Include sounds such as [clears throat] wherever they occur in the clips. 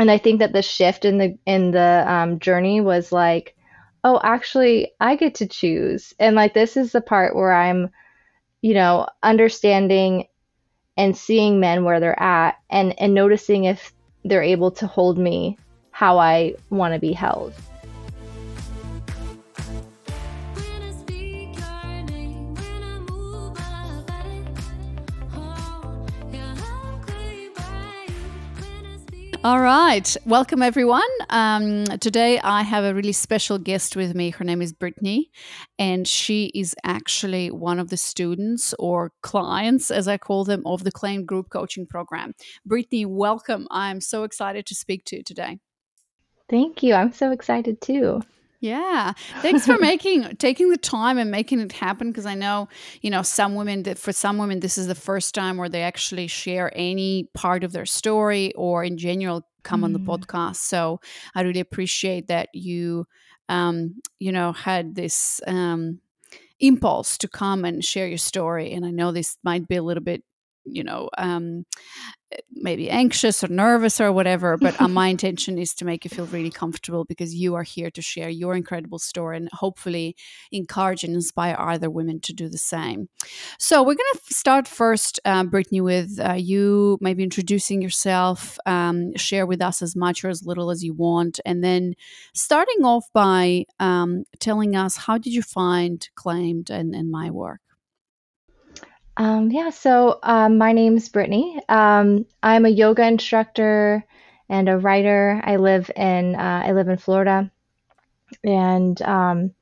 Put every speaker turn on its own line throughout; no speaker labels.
and I think that the shift in the in the um, journey was like, oh, actually, I get to choose, and like this is the part where I'm, you know, understanding and seeing men where they're at, and and noticing if they're able to hold me how I want to be held.
All right. Welcome, everyone. Um, today, I have a really special guest with me. Her name is Brittany, and she is actually one of the students or clients, as I call them, of the Claim Group Coaching Program. Brittany, welcome. I'm so excited to speak to you today.
Thank you. I'm so excited too.
Yeah. Thanks for [laughs] making taking the time and making it happen because I know, you know, some women that for some women this is the first time where they actually share any part of their story or in general come mm. on the mm. podcast. So I really appreciate that you um, you know, had this um impulse to come and share your story and I know this might be a little bit you know um, maybe anxious or nervous or whatever but uh, my [laughs] intention is to make you feel really comfortable because you are here to share your incredible story and hopefully encourage and inspire other women to do the same. So we're going to start first uh, brittany with uh, you maybe introducing yourself um, share with us as much or as little as you want and then starting off by um, telling us how did you find claimed and, and my work
um, yeah, so um, my name's Brittany. Um, I'm a yoga instructor and a writer. I live in uh, I live in Florida, and um,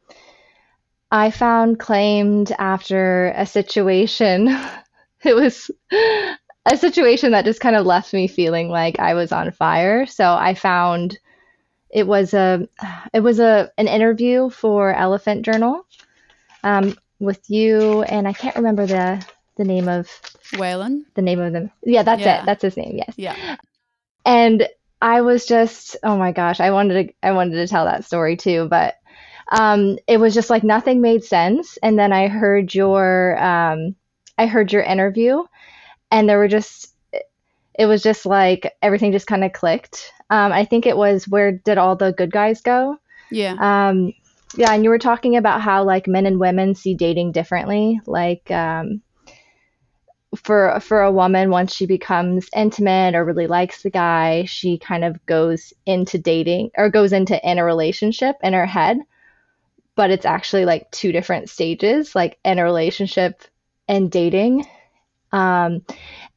I found claimed after a situation. [laughs] it was a situation that just kind of left me feeling like I was on fire. So I found it was a it was a an interview for Elephant Journal um, with you, and I can't remember the the name of
Waylon.
The name of them. Yeah, that's yeah. it. That's his name. Yes.
Yeah.
And I was just, oh my gosh, I wanted to, I wanted to tell that story too, but um, it was just like nothing made sense. And then I heard your, um, I heard your interview, and there were just, it was just like everything just kind of clicked. Um, I think it was where did all the good guys go?
Yeah.
Um, yeah, and you were talking about how like men and women see dating differently. Like, um, for for a woman once she becomes intimate or really likes the guy she kind of goes into dating or goes into in a relationship in her head but it's actually like two different stages like in a relationship and dating um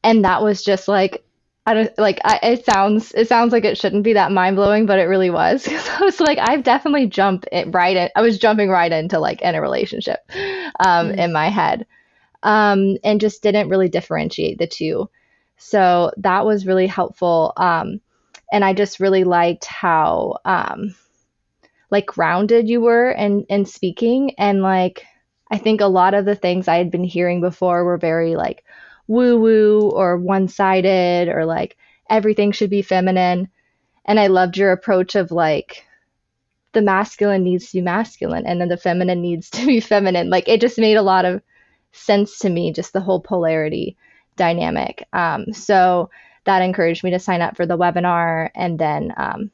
and that was just like I don't like I, it sounds it sounds like it shouldn't be that mind blowing, but it really was [laughs] because I was like I've definitely jumped it right in. I was jumping right into like in a relationship um, mm. in my head, um, and just didn't really differentiate the two. So that was really helpful. Um, and I just really liked how um, like grounded you were in, in speaking. And like, I think a lot of the things I had been hearing before were very like woo woo or one sided or like everything should be feminine. And I loved your approach of like, the masculine needs to be masculine and then the feminine needs to be [laughs] feminine. Like it just made a lot of sense to me, just the whole polarity dynamic. Um, so that encouraged me to sign up for the webinar. And then um,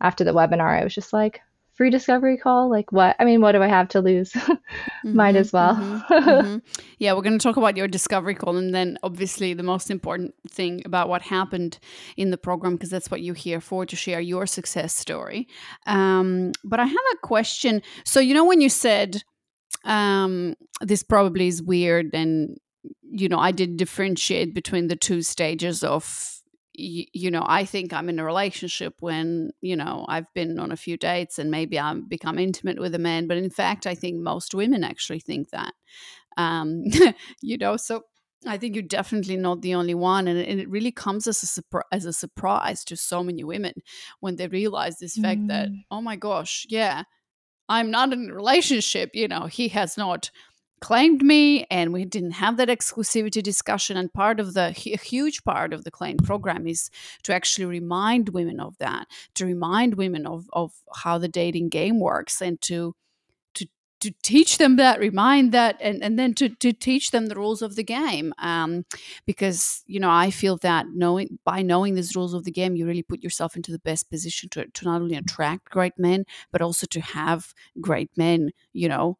after the webinar, I was just like, free discovery call like what i mean what do i have to lose [laughs] mm-hmm, might as well mm-hmm, mm-hmm. [laughs]
yeah we're going to talk about your discovery call and then obviously the most important thing about what happened in the program because that's what you're here for to share your success story um, but i have a question so you know when you said um, this probably is weird and you know i did differentiate between the two stages of you know i think i'm in a relationship when you know i've been on a few dates and maybe i've become intimate with a man but in fact i think most women actually think that um [laughs] you know so i think you're definitely not the only one and, and it really comes as a as a surprise to so many women when they realize this mm. fact that mm. oh my gosh yeah I'm not in a relationship. You know, he has not claimed me and we didn't have that exclusivity discussion and part of the a huge part of the claim program is to actually remind women of that to remind women of, of how the dating game works and to to teach them that, remind that, and, and then to, to teach them the rules of the game. Um, because, you know, I feel that knowing by knowing these rules of the game, you really put yourself into the best position to, to not only attract great men, but also to have great men, you know,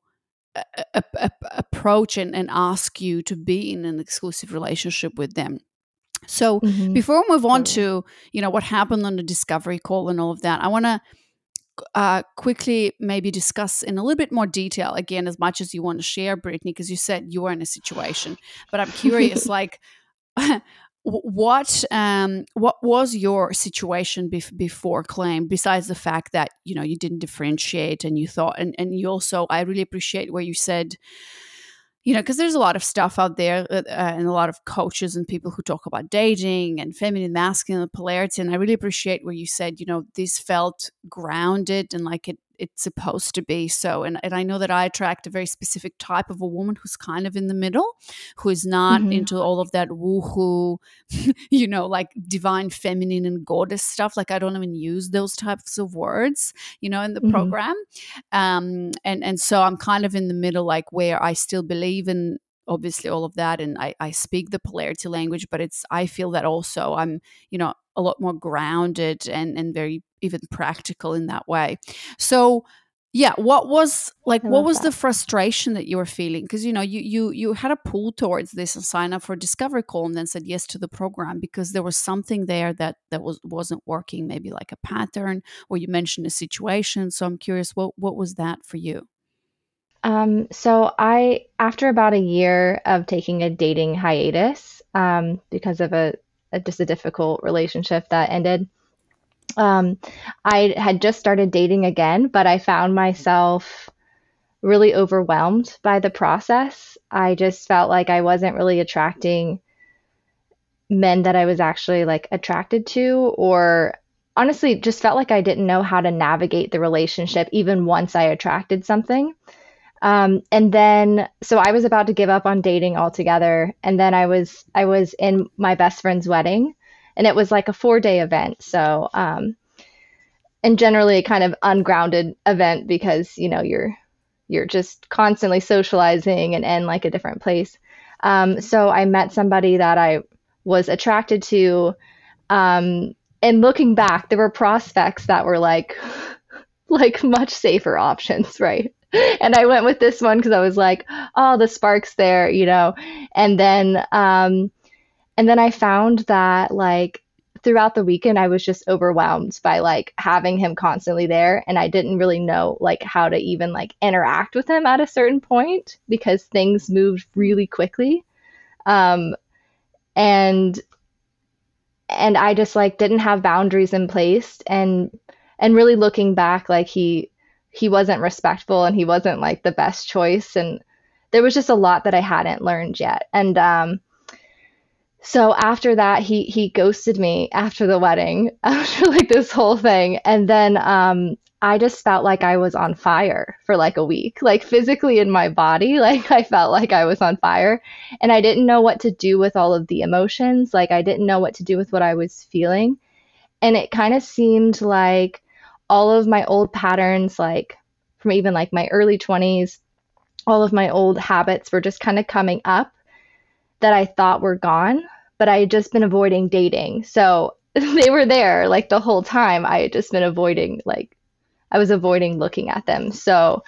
a, a, a, approach and, and ask you to be in an exclusive relationship with them. So mm-hmm. before we move on to you know what happened on the discovery call and all of that, I want to uh, quickly maybe discuss in a little bit more detail again as much as you want to share brittany because you said you were in a situation but i'm curious [laughs] like [laughs] what um what was your situation bef- before claim besides the fact that you know you didn't differentiate and you thought and and you also i really appreciate where you said you know, because there's a lot of stuff out there uh, uh, and a lot of coaches and people who talk about dating and feminine, masculine polarity. And I really appreciate where you said, you know, this felt grounded and like it it's supposed to be so. And, and I know that I attract a very specific type of a woman who's kind of in the middle, who is not mm-hmm. into all of that woohoo, [laughs] you know, like divine feminine and goddess stuff. Like I don't even use those types of words, you know, in the mm-hmm. program. Um, and, and so I'm kind of in the middle, like where I still believe in obviously all of that and I, I speak the polarity language but it's i feel that also i'm you know a lot more grounded and and very even practical in that way. So yeah what was like what was that. the frustration that you were feeling? Because you know you you you had a pull towards this and sign up for discovery call and then said yes to the program because there was something there that that was wasn't working maybe like a pattern or you mentioned a situation. So i'm curious what what was that for you
um, so I, after about a year of taking a dating hiatus, um, because of a, a, just a difficult relationship that ended, um, I had just started dating again, but I found myself really overwhelmed by the process. I just felt like I wasn't really attracting men that I was actually like attracted to, or honestly, just felt like I didn't know how to navigate the relationship even once I attracted something. Um, and then, so I was about to give up on dating altogether. And then I was, I was in my best friend's wedding and it was like a four day event. So, um, and generally a kind of ungrounded event because, you know, you're, you're just constantly socializing and in like a different place. Um, so I met somebody that I was attracted to. Um, and looking back, there were prospects that were like, [laughs] like much safer options, [laughs] right? [laughs] and I went with this one because I was like, oh, the spark's there, you know. And then, um, and then I found that like throughout the weekend, I was just overwhelmed by like having him constantly there, and I didn't really know like how to even like interact with him at a certain point because things moved really quickly, um, and and I just like didn't have boundaries in place, and and really looking back, like he he wasn't respectful and he wasn't like the best choice. And there was just a lot that I hadn't learned yet. And um, so after that, he he ghosted me after the wedding, [laughs] after like this whole thing, and then um, I just felt like I was on fire for like a week, like physically in my body, [laughs] like I felt like I was on fire, and I didn't know what to do with all of the emotions, like I didn't know what to do with what I was feeling, and it kind of seemed like all of my old patterns, like from even like my early 20s, all of my old habits were just kind of coming up that I thought were gone, but I had just been avoiding dating. So [laughs] they were there like the whole time. I had just been avoiding, like, I was avoiding looking at them. So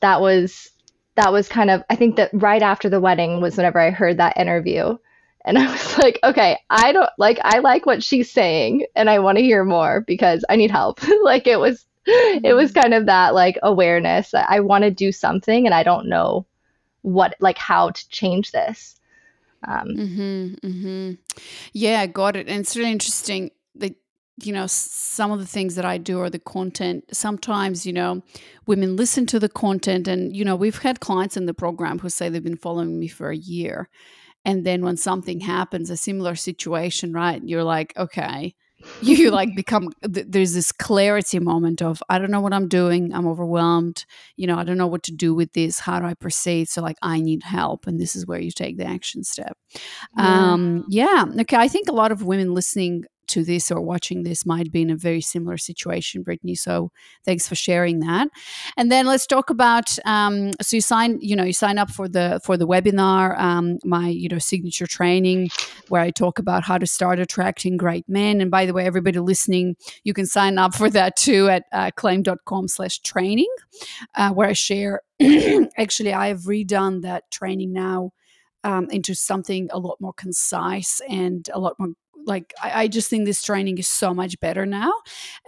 that was that was kind of I think that right after the wedding was whenever I heard that interview and I was [laughs] like, okay, I don't like, I like what she's saying and I want to hear more because I need help. [laughs] like it was, it was mm-hmm. kind of that like awareness. that I want to do something and I don't know what, like how to change this. Um,
mm-hmm, mm-hmm. Yeah, got it. And it's really interesting that, you know, some of the things that I do are the content. Sometimes, you know, women listen to the content and, you know, we've had clients in the program who say they've been following me for a year and then when something happens a similar situation right you're like okay. [laughs] You like become there's this clarity moment of i don't know what i'm doing i'm overwhelmed you know i don't know what to do with this how do i proceed? So like i need help and this is where you take the action step. Yeah. um yeah okay i think a lot of women listening to this or watching this might be in a very similar situation, Brittany. So thanks for sharing that. And then let's talk about. Um, so you sign, you know, you sign up for the for the webinar, um, my you know signature training, where I talk about how to start attracting great men. And by the way, everybody listening, you can sign up for that too at uh, claimed.com/training, uh, where I share. [clears throat] actually, I have redone that training now. Um, into something a lot more concise and a lot more like I, I, just think this training is so much better now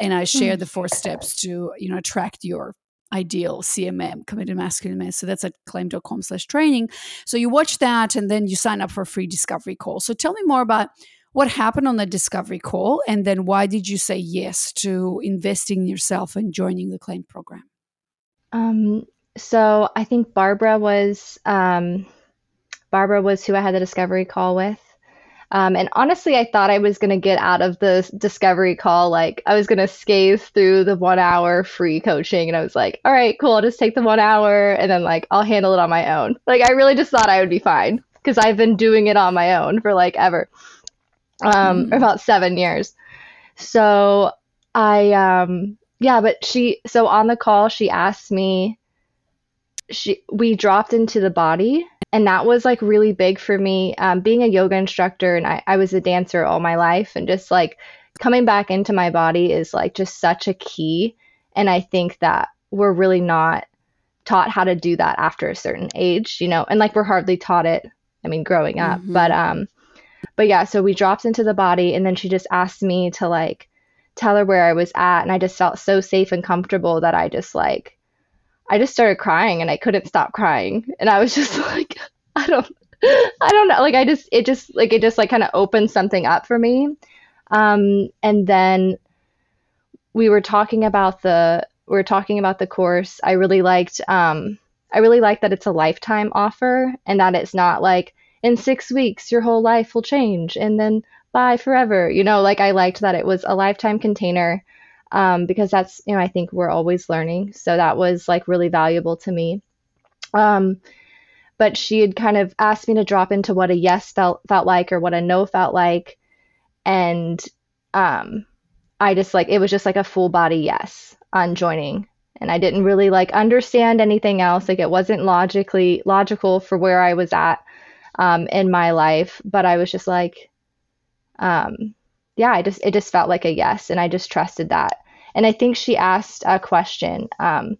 and i share mm. the four steps to you know attract your ideal cmm committed masculine man. So that's at claimed.com slash training. So you watch that and then you sign up for a free discovery call. So tell me more about what happened on the discovery call and then why did you say yes to investing in yourself and joining the claim program?
Um, so i think barbara was um, barbara was who i had the discovery call with um, and honestly, I thought I was going to get out of the discovery call. Like, I was going to scathe through the one hour free coaching. And I was like, all right, cool. I'll just take the one hour and then, like, I'll handle it on my own. Like, I really just thought I would be fine because I've been doing it on my own for like ever, um, mm. about seven years. So I, um, yeah, but she, so on the call, she asked me, she, we dropped into the body and that was like really big for me. Um, being a yoga instructor and I, I was a dancer all my life and just like coming back into my body is like just such a key. And i think that we're really not taught how to do that after a certain age you know? And like we're hardly taught it i mean growing up. Mm-hmm. but um but yeah so we dropped into the body and then she just asked me to like tell her where i was at and i just felt so safe and comfortable that i just like I just started crying and I couldn't stop crying. And I was just [laughs] like, I don't, I don't know. Like I just, it just, like, it just like kind of opened something up for me. Um, and then we were talking about the, we were talking about the course. I really liked, um, I really like that it's a lifetime offer and that it's not like in six weeks your whole life will change and then bye forever. You know, like I liked that it was a lifetime container um, because that's you know I think we're always learning. So that was like really valuable to me. Um, but she had kind of asked me to drop into what a yes felt felt like or what a no felt like, and um, I just like it was just like a full body yes on joining, and I didn't really like understand anything else. Like it wasn't logically logical for where I was at um, in my life, but I was just like, um, yeah, I just it just felt like a yes, and I just trusted that. And I think she asked a question um,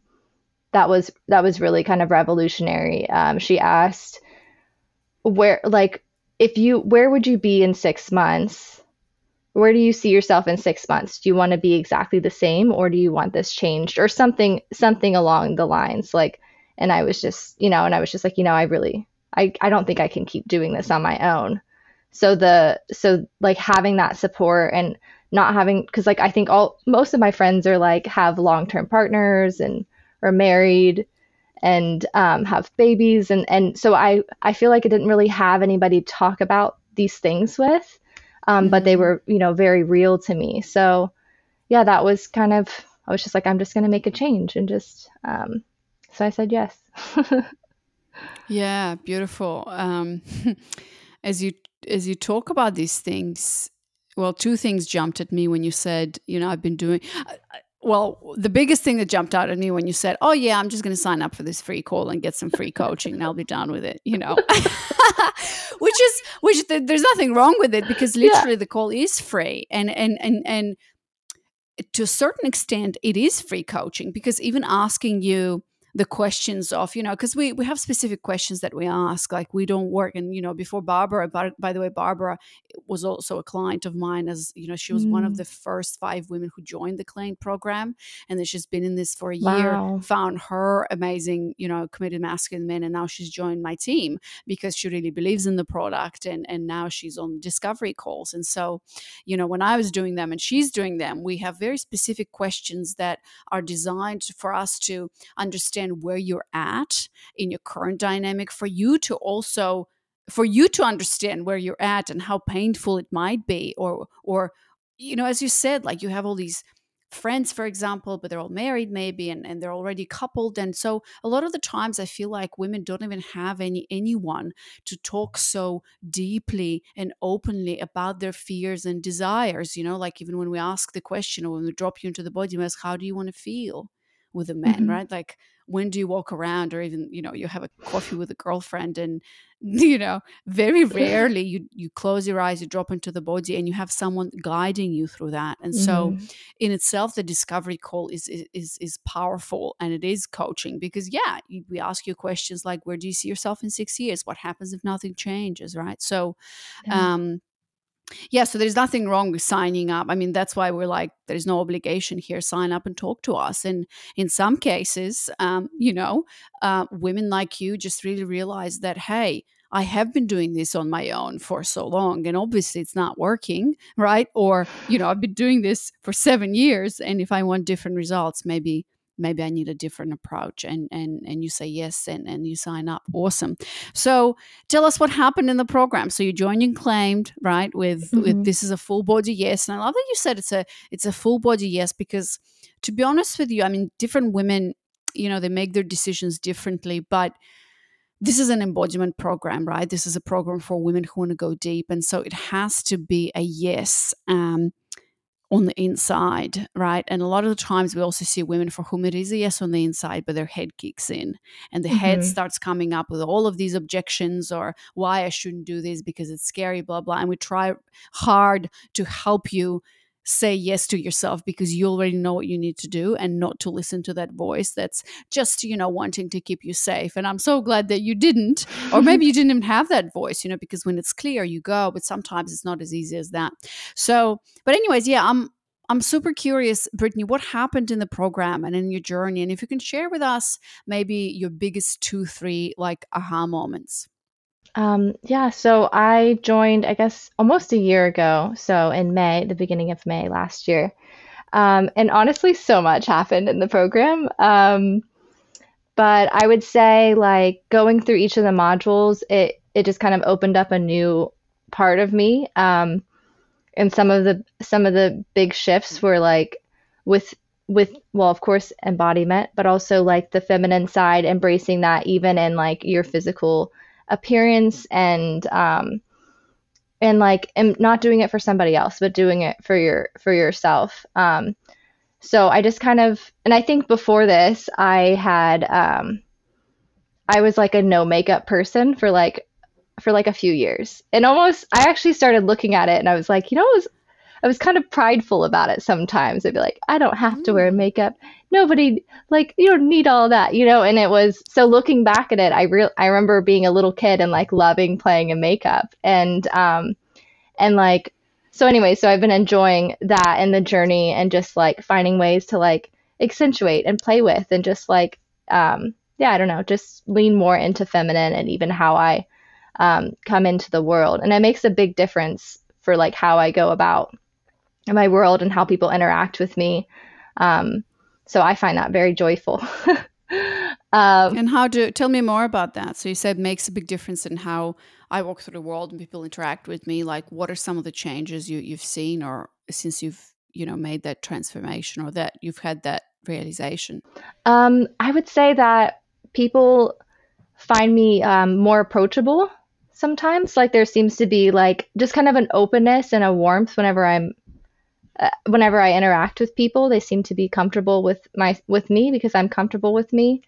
that was that was really kind of revolutionary. Um, she asked where like if you where would you be in six months? Where do you see yourself in six months? Do you want to be exactly the same, or do you want this changed, or something something along the lines like? And I was just you know, and I was just like you know, I really I I don't think I can keep doing this on my own so the so like having that support and not having because like i think all most of my friends are like have long-term partners and are married and um, have babies and and so i i feel like i didn't really have anybody talk about these things with um, mm-hmm. but they mm-hmm. were you know very real to me so yeah that was kind of i was just like i'm just going to make a change and just um, so i said yes [laughs]
yeah beautiful um, [laughs] as you as you talk about these things, well, two things jumped at me when you said, you know, I've been doing. Uh, uh, well, the biggest thing that jumped out at me when you said, "Oh yeah, I'm just going to sign up for this free call and get some free coaching, and I'll be done with it," you know, [laughs] which is which there's nothing wrong with it because literally yeah. the call is free, and and and and to a certain extent, it is free coaching because even asking you the questions of you know because we we have specific questions that we ask like we don't work and you know before barbara by, by the way barbara was also a client of mine as you know she was mm. one of mm. the first five women who joined the claim program and then she's been in this for a wow. year found her amazing you know committed masculine men and now she's joined my team because she really believes in the product and and now she's on discovery calls and so you know when i was doing them and she's doing them we have very specific questions that are designed for us to understand understand where you're at in your current dynamic for you to also for you to understand where you're at and how painful it might be or or you know as you said like you have all these friends, for example, but they're all married maybe and, and they're already coupled. And so a lot of the times I feel like women don't even have any anyone to talk so deeply and openly about their fears and desires. You know, like even when we ask the question or when we drop you into the body, we ask, how do you want to feel? with a man, mm-hmm. right? Like when do you walk around or even you know you have a coffee with a girlfriend and [laughs] you know very [laughs] rarely you you close your eyes you drop into the body and you have someone guiding you through that and so mm-hmm. in itself the discovery call is is is powerful and it is coaching because yeah we ask you questions like where do you see yourself in 6 years what happens if nothing changes right so yeah. um yeah so there's nothing wrong with signing up. I mean that's why we're like there's no obligation here. Sign up and talk to us. And in some cases um, you know uh, women like you just really realize that hey I have been doing this on my own for so long and obviously it's not working, right? Or, you know, I've been doing this for 7 years and if I want different results, maybe maybe I need a different approach and and and you say yes and and you sign up. Awesome. So tell us what happened in the program. So you joined and claimed, right? With mm-hmm. with this is a full body yes. And I love that you said it's a it's a full body yes because to be honest with you, I mean different women, you know, they make their decisions differently, but this is an embodiment program, right? This is a program for women who want to go deep. And so it has to be a yes. Um, on the inside, right? And a lot of the times we also see women for whom it is a yes on the inside, but their head kicks in and the mm-hmm. head starts coming up with all of these objections or why I shouldn't do this because it's scary, blah, blah. And we try hard to help you say yes to yourself because you already know what you need to do and not to listen to that voice that's just you know wanting to keep you safe and i'm so glad that you didn't or maybe you [laughs] didn't even have that voice you know because when it's clear you go but sometimes it's not as easy as that so but anyways yeah i'm I'm super curious, Brittany, what happened in the program and in your journey? And if you can share with us maybe your biggest two, three like aha moments.
Um, yeah, so I joined, I guess, almost a year ago. So in May, the beginning of May last year. Um, and honestly, so much happened in the program. Um, but I would say, like, going through each of the modules, it, it just kind of opened up a new part of me. Um, and some of the some of the big shifts were like with with well of course embodiment but also like the feminine side embracing that even in like your physical appearance and um and like and not doing it for somebody else but doing it for your for yourself. Um so i just kind of and i think before this i had um i was like a no makeup person for like for like a few years. And almost i actually started looking at it and i was like you know it was I was kind of prideful about it sometimes. I'd be like, I don't have to wear mm. makeup. Nobody like you don't need all that, you know. And it was so looking back at it, I real I remember being a little kid and like loving playing in makeup and um and like so anyway, so I've been enjoying that and the journey and just like finding ways to like accentuate and play with and just like um yeah, I don't know, just lean more into feminine and even how I um, come into the world. And it makes a big difference for like how I go about my world and how people interact with me. Um, so I find that very joyful. [laughs]
um, and how do tell me more about that? So you said makes a big difference in how I walk through the world and people interact with me. Like, what are some of the changes you you've seen, or since you've you know made that transformation, or that you've had that realization?
Um, I would say that people find me um, more approachable sometimes. Like there seems to be like just kind of an openness and a warmth whenever I'm uh, whenever I interact with people, they seem to be comfortable with my with me because I'm comfortable with me.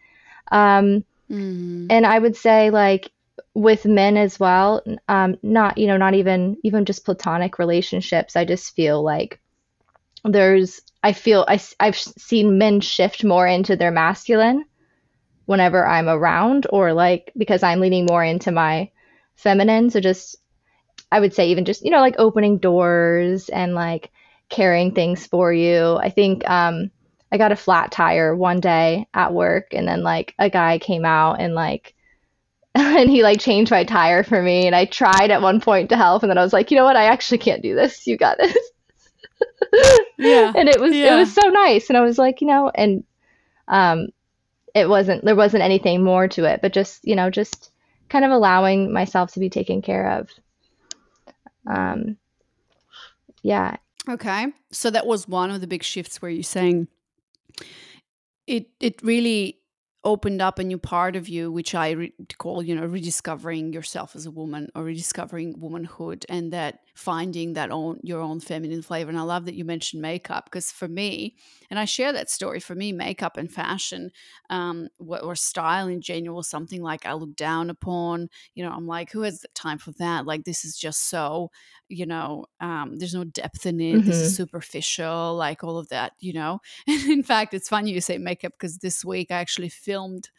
Um, mm. And I would say like with men as well, um, not you know not even even just platonic relationships. I just feel like there's I feel I I've seen men shift more into their masculine whenever I'm around, or like because I'm leaning more into my feminine. So just I would say even just you know like opening doors and like carrying things for you. I think um, I got a flat tire one day at work, and then like a guy came out and like [laughs] and he like changed my tire for me. And I tried at one point to help, and then I was like, you know what? I actually can't do this. You got this. yeah. [laughs] And it was yeah. it was so nice, and I was like, you know, and um, it wasn't there wasn't anything more to it, but just you know just kind of allowing myself to be taken care of. Um, yeah
Okay. So that was one of the big shifts where you're saying it it really opened up a new part of you which i re- call you know rediscovering yourself as a woman or rediscovering womanhood and that finding that own your own feminine flavor and i love that you mentioned makeup because for me and i share that story for me makeup and fashion um, or style in general was something like i look down upon you know i'm like who has the time for that like this is just so you know um, there's no depth in it mm-hmm. this is mm-hmm. superficial like all of that you know [laughs] and in fact it's funny you say makeup because this week i actually filmed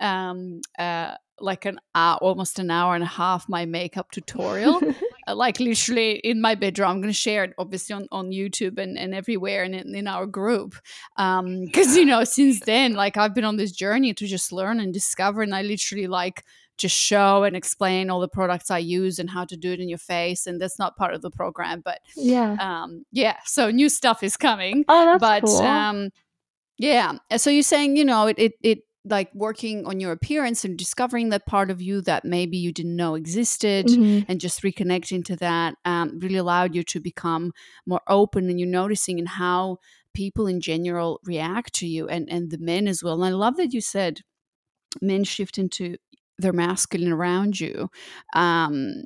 um, uh, like an hour, almost an hour and a half my makeup tutorial [laughs] like literally in my bedroom i'm going to share it obviously on, on youtube and, and everywhere and in, in our group Um because um, you know since then like i've been on this journey to just learn and discover and i literally like just show and explain all the products I use and how to do it in your face. And that's not part of the program, but
yeah,
um, yeah. So new stuff is coming.
Oh, that's
but
cool.
um, yeah. So you're saying, you know, it, it it like working on your appearance and discovering that part of you that maybe you didn't know existed mm-hmm. and just reconnecting to that um, really allowed you to become more open and you're noticing in how people in general react to you and and the men as well and i love that you said men shift into their masculine around you um,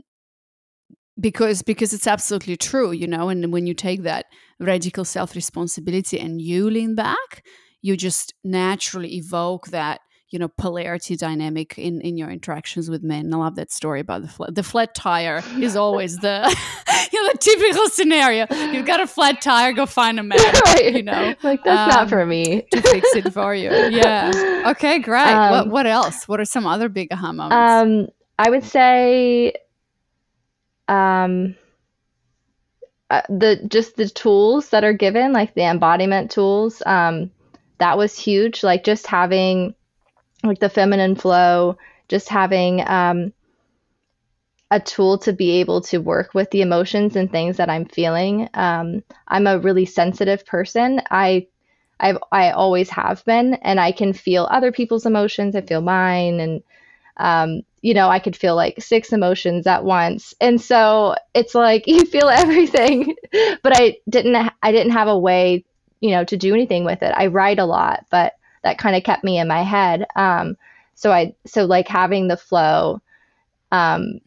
because because it's absolutely true you know and when you take that radical self responsibility and you lean back you just naturally evoke that you know polarity dynamic in in your interactions with men. I love that story about the flat. The flat tire is always the [laughs] you know the typical scenario. You've got a flat tire, go find a man. [laughs] Right. You know,
like that's um, not for me
to fix it for you. Yeah. [laughs] Okay. Great. Um, what what else? What are some other big aha moments?
Um, I would say, um. Uh, the just the tools that are given like the embodiment tools um that was huge like just having like the feminine flow, just having um, a tool to be able to work with the emotions and things that I'm feeling. Um, I'm a really sensitive person. I I've I always have been, and I can feel other people's emotions. I feel mine, and um, you know, I could feel like six emotions at once, and so it's like [laughs] you feel everything. but I didn't I didn't have a way, you know, to do anything with it. I write a lot, but that kind of kept me in my head. Um, so I so like having the flow um,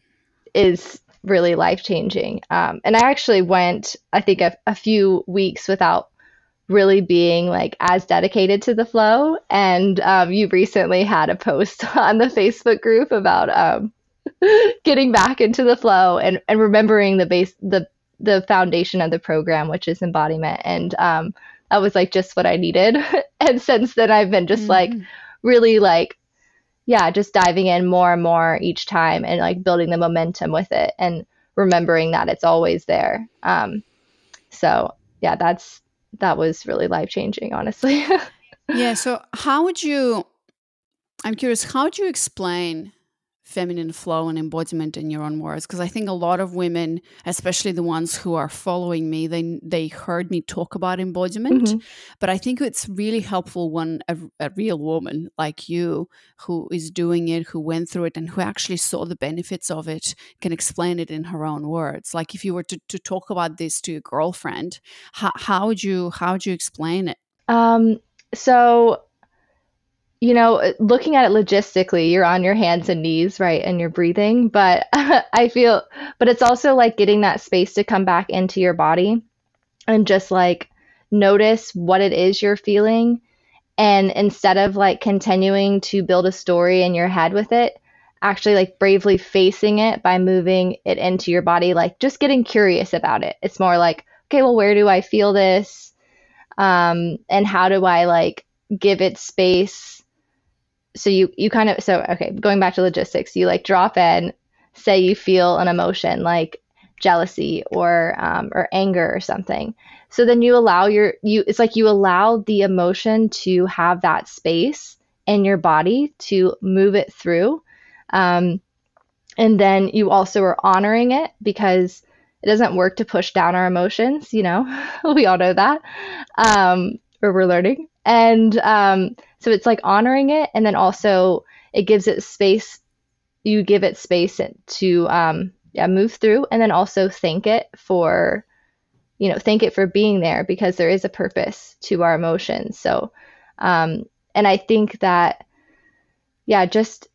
is really life changing. Um, and I actually went, I think, a, a, few weeks without really being like as dedicated to the flow. And um, you recently had a post [laughs] on the Facebook group about um, [laughs] getting back into the flow and, and remembering the base the the foundation of the program, which is embodiment. And that was like just what I needed. [laughs] and since then, I've been just mm-hmm. like really like, yeah, just diving in more and more each time and like building the momentum with it and remembering that it's always there. Um, so yeah, that's that was really life changing, honestly. [laughs]
yeah. So how would you? I'm curious. How would you explain feminine flow and embodiment in your own words because i think a lot of women especially the ones who are following me they they heard me talk about embodiment mm-hmm. but i think it's really helpful when a, a, real woman like you who is doing it who went through it and who actually saw the benefits of it can explain it in her own words like if you were to, to talk about this to your girlfriend how, how would you how would you explain it
um so you know, looking at it logistically, you're on your hands and knees, right? And you're breathing. But [laughs] I feel, but it's also like getting that space to come back into your body and just like notice what it is you're feeling. And instead of like continuing to build a story in your head with it, actually like bravely facing it by moving it into your body, like just getting curious about it. It's more like, okay, well, where do I feel this? Um, and how do I like give it space so you you kind of so okay going back to logistics you like drop in say you feel an emotion like jealousy or um, or anger or something. So then you allow your you it's like you allow the emotion to have that space in your body to move it through. Um, and then you also are honoring it because it doesn't work to push down our emotions you know? [laughs] We all know that. Um, or we're learning and um, so it's like honoring it, and then also it gives it space. You give it space to um, yeah move through, and then also thank it for you know, thank it for being there because there is a purpose to our emotions. So, um, and I think that, yeah, just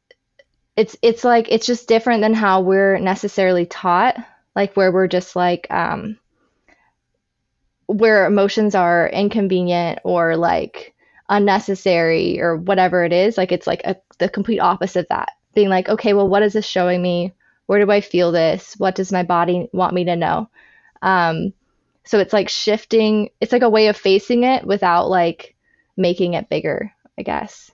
it's it's like it's just different than how we're necessarily taught, like where we're just like um, where emotions are inconvenient or like unnecessary or whatever it is. Like it's like a, the complete opposite of that. Being like, okay, well, what is this showing me? Where do I feel this? What does my body want me to know? Um, so it's like shifting, it's like a way of facing it without like making it bigger, I guess.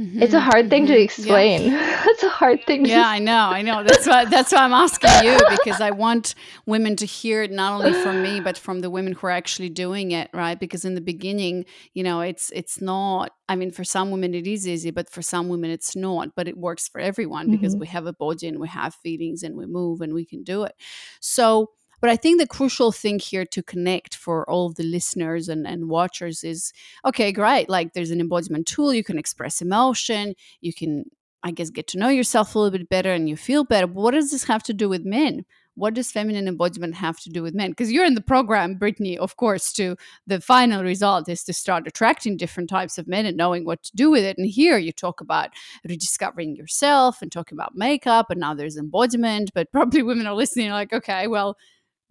Mm-hmm, it's a hard thing mm-hmm, to explain. Yeah. [laughs] it's a hard thing.
Yeah, I know, I know. That's why that's why I'm asking you [laughs] because I want women to hear it not only from me but from the women who are actually doing it, right? Because in the beginning, you know, it's it's not. I mean, for some women it is easy, but for some women it's not. But it works for everyone mm-hmm. because we have a body and we have feelings and we move and we can do it. So but I think the crucial thing here to connect for all the listeners and, and watchers is okay, great. Like there's an embodiment tool, you can express emotion, you can, I guess, get to know yourself a little bit better and you feel better. But what does this have to do with men? What does feminine embodiment have to do with men? Because you're in the program, Brittany, of course, to the final result is to start attracting different types of men and knowing what to do with it. And here you talk about rediscovering yourself and talking about makeup, and now there's embodiment. But [laughs] probably women are listening like, okay, well,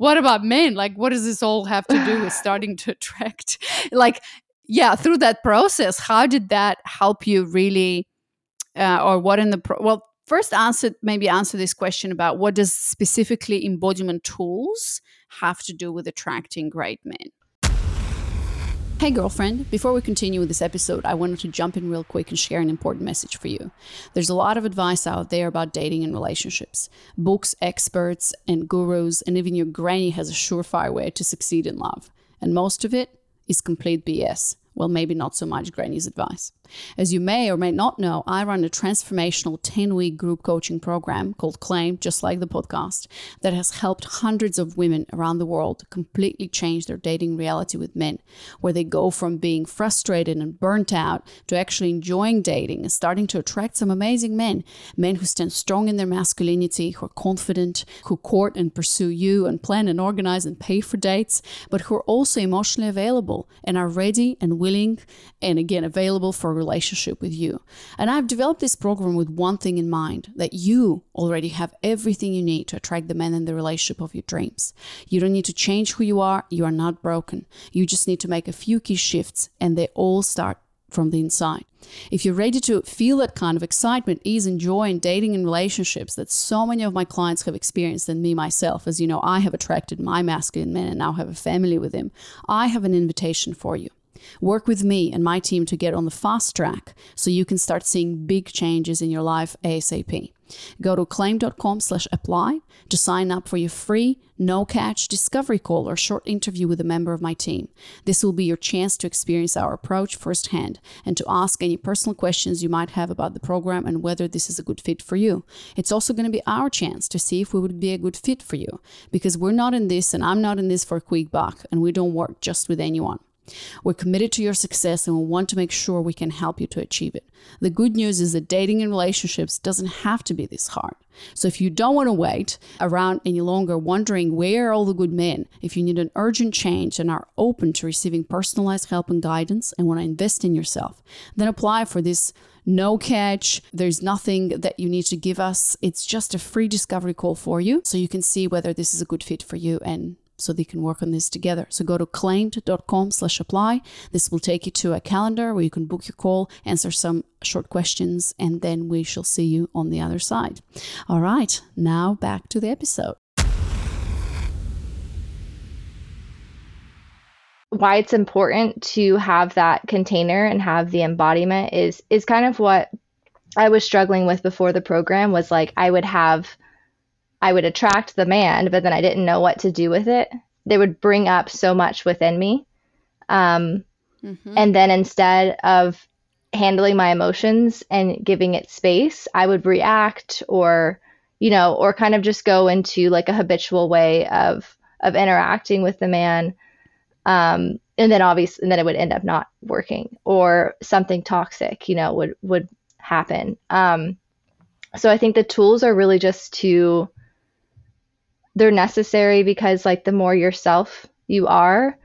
what about men? Like, what does this all have to do with [sighs] starting to attract? Like, yeah, through that process, how did that help you really, uh, or what in the pro- well? First, answer maybe answer this question about what does specifically embodiment tools have to do with attracting great men. Hey, girlfriend, before we continue with this episode, I wanted to jump in real quick and share an important message for you. There's a lot of advice out there about dating and relationships. Books, experts, and gurus, and even your granny has a surefire way to succeed in love. And most of it is complete BS. Well, maybe not so much granny's advice. As you may or may not know, I run a transformational 10 week group coaching program called Claim, just like the podcast, that has helped hundreds of women around the world completely change their dating reality with men, where they go from being frustrated and burnt out to actually enjoying dating and starting to attract some amazing men. Men who stand strong in their masculinity, who are confident, who court and pursue you and plan and organize and pay for dates, but who are also emotionally available and are ready and willing and again available for a relationship with you. And I've developed this program with one thing in mind that you already have everything you need to attract the man in the relationship of your dreams. You don't need to change who you are, you are not broken. You just need to make a few key shifts, and they all start from the inside. If you're ready to feel that kind of excitement, ease, and joy in dating and relationships that so many of my clients have experienced, and me myself, as you know, I have attracted my masculine men and now have a family with him, I have an invitation for you. Work with me and my team to get on the fast track so you can start seeing big changes in your life ASAP. Go to claimed.com slash apply to sign up for your free, no catch discovery call or short interview with a member of my team. This will be your chance to experience our approach firsthand and to ask any personal questions you might have about the program and whether this is a good fit for you. It's also going to be our chance to see if we would be a good fit for you because we're not in this and I'm not in this for a quick buck and we don't work just with anyone. We're committed to your success and we want to make sure we can help you to achieve it. The good news is that dating and relationships doesn't have to be this hard. So if you don't want to wait around any longer wondering where are all the good men, if you need an urgent change and are open to receiving personalized help and guidance and want to invest in yourself, then apply for this no catch. There's nothing that you need to give us. It's just a free discovery call for you so you can see whether this is a good fit for you and so they can work on this together. So go to claimed.com slash apply. This will take you to a calendar where you can book your call, answer some short questions, and then we shall see you on the other side. All right, now back to the episode.
Why it's important to have that container and have the embodiment is is kind of what I was struggling with before the program was like I would have I would attract the man, but then I didn't know what to do with it. They would bring up so much within me. Um, mm-hmm. And then instead of handling my emotions and giving it space, I would react or, you know, or kind of just go into like a habitual way of of interacting with the man. Um, and then obviously, and then it would end up not working or something toxic, you know, would would happen. Um, so I think the tools are really just to they're necessary because like the more yourself you are,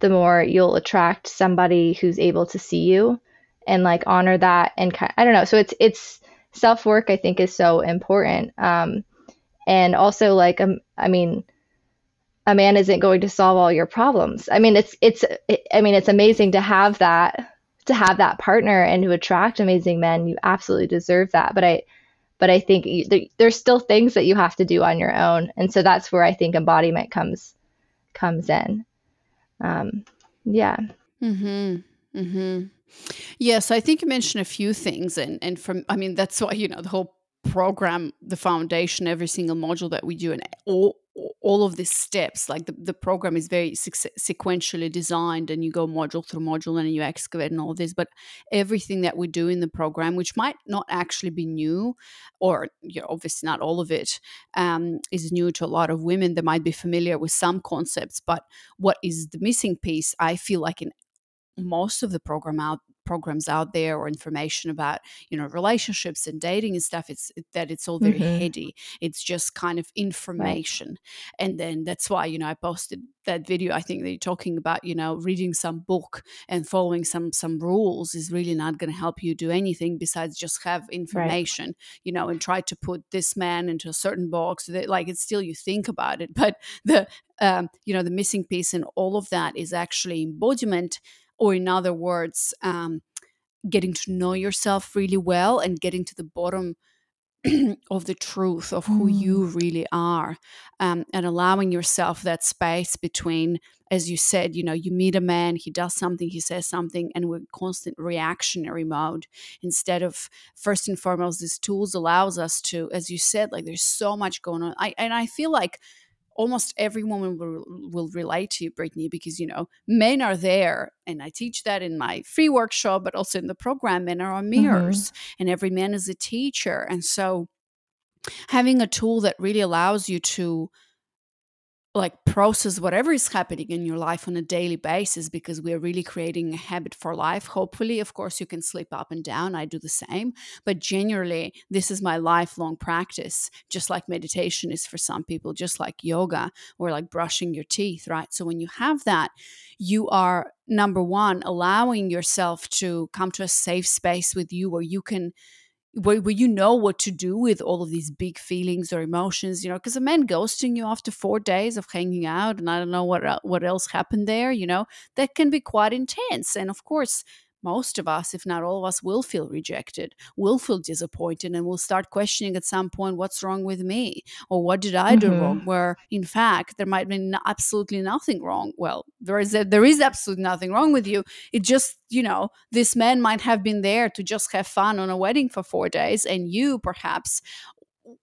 the more you'll attract somebody who's able to see you and like honor that and I don't know. So it's it's self work I think is so important. Um, and also like um, I mean a man isn't going to solve all your problems. I mean it's it's it, I mean it's amazing to have that to have that partner and to attract amazing men. You absolutely deserve that. But I but I think there's still things that you have to do on your own, and so that's where I think embodiment comes comes in. Um, yeah.
Hmm. Mm hmm. Yes, I think you mentioned a few things, and and from I mean that's why you know the whole program, the foundation, every single module that we do, and all all of these steps like the, the program is very sequentially designed and you go module through module and you excavate and all this but everything that we do in the program which might not actually be new or you know, obviously not all of it um, is new to a lot of women that might be familiar with some concepts but what is the missing piece i feel like in most of the program out programs out there or information about you know relationships and dating and stuff it's that it's all very mm-hmm. heady it's just kind of information right. and then that's why you know i posted that video i think that you're talking about you know reading some book and following some some rules is really not going to help you do anything besides just have information right. you know and try to put this man into a certain box that like it's still you think about it [laughs] but the um, you know the missing piece in all of that is actually embodiment or in other words um, getting to know yourself really well and getting to the bottom [clears throat] of the truth of who mm. you really are um, and allowing yourself that space between as you said you know you meet a man he does something he says something and we're constant reactionary mode instead of first and foremost these tools allows us to as you said like there's so much going on I, and i feel like almost every woman will, will relate to you, Brittany, because, you know, men are there. And I teach that in my free workshop, but also in the program, men are mirrors mm-hmm. and every man is a teacher. And so having a tool that really allows you to like process whatever is happening in your life on a daily basis because we're really creating a habit for life. Hopefully of course you can slip up and down. I do the same. But generally this is my lifelong practice just like meditation is for some people just like yoga or like brushing your teeth right? So when you have that you are number one allowing yourself to come to a safe space with you where you can where, where you know what to do with all of these big feelings or emotions you know because a man ghosting you after four days of hanging out and i don't know what what else happened there you know that can be quite intense. And of course most of us, if not all of us, will feel rejected, will feel disappointed, and will start questioning at some point what's wrong with me or what did I do mm-hmm. wrong? Where in fact there might be absolutely nothing wrong. Well, there is a, there is absolutely nothing wrong with you. It just you know this man might have been there to just have fun on a wedding for four days, and you perhaps